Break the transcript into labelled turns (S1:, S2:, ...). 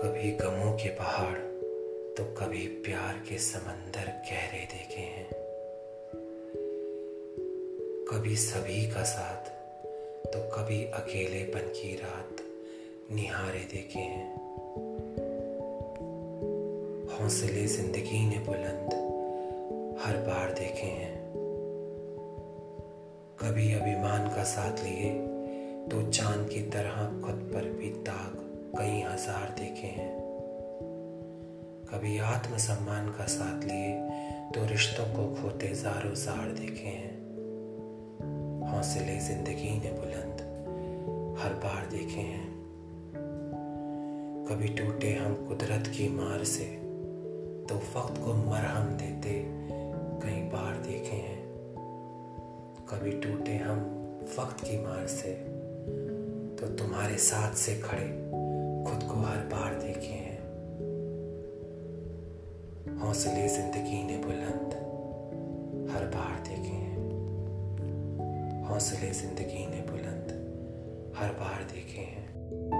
S1: कभी गमों के पहाड़ तो कभी प्यार के समंदर गहरे देखे हैं। कभी सभी का साथ तो कभी अकेलेपन की रात निहारे देखे हैं। हौसले ज़िंदगी ने बुलंद हर बार देखे हैं। कभी अभिमान का साथ लिए तो चाँद की तरह खुद कई हज़ार देखे हैं। कभी आत्मसम्मान का साथ लिए तो रिश्तों को खोते जारो जार देखे हैं। हौसले ज़िंदगी ने बुलंद हर बार देखे हैं। कभी टूटे हम कुदरत की मार से तो वक्त को मरहम देते कई बार देखे हैं। कभी टूटे हम वक्त की मार से तो तुम्हारे साथ से खड़े को हर बार देखे हैं। हौसले ज़िंदगी ने बुलंद हर बार देखे हैं। हौसले ज़िंदगी ने बुलंद हर बार देखे हैं।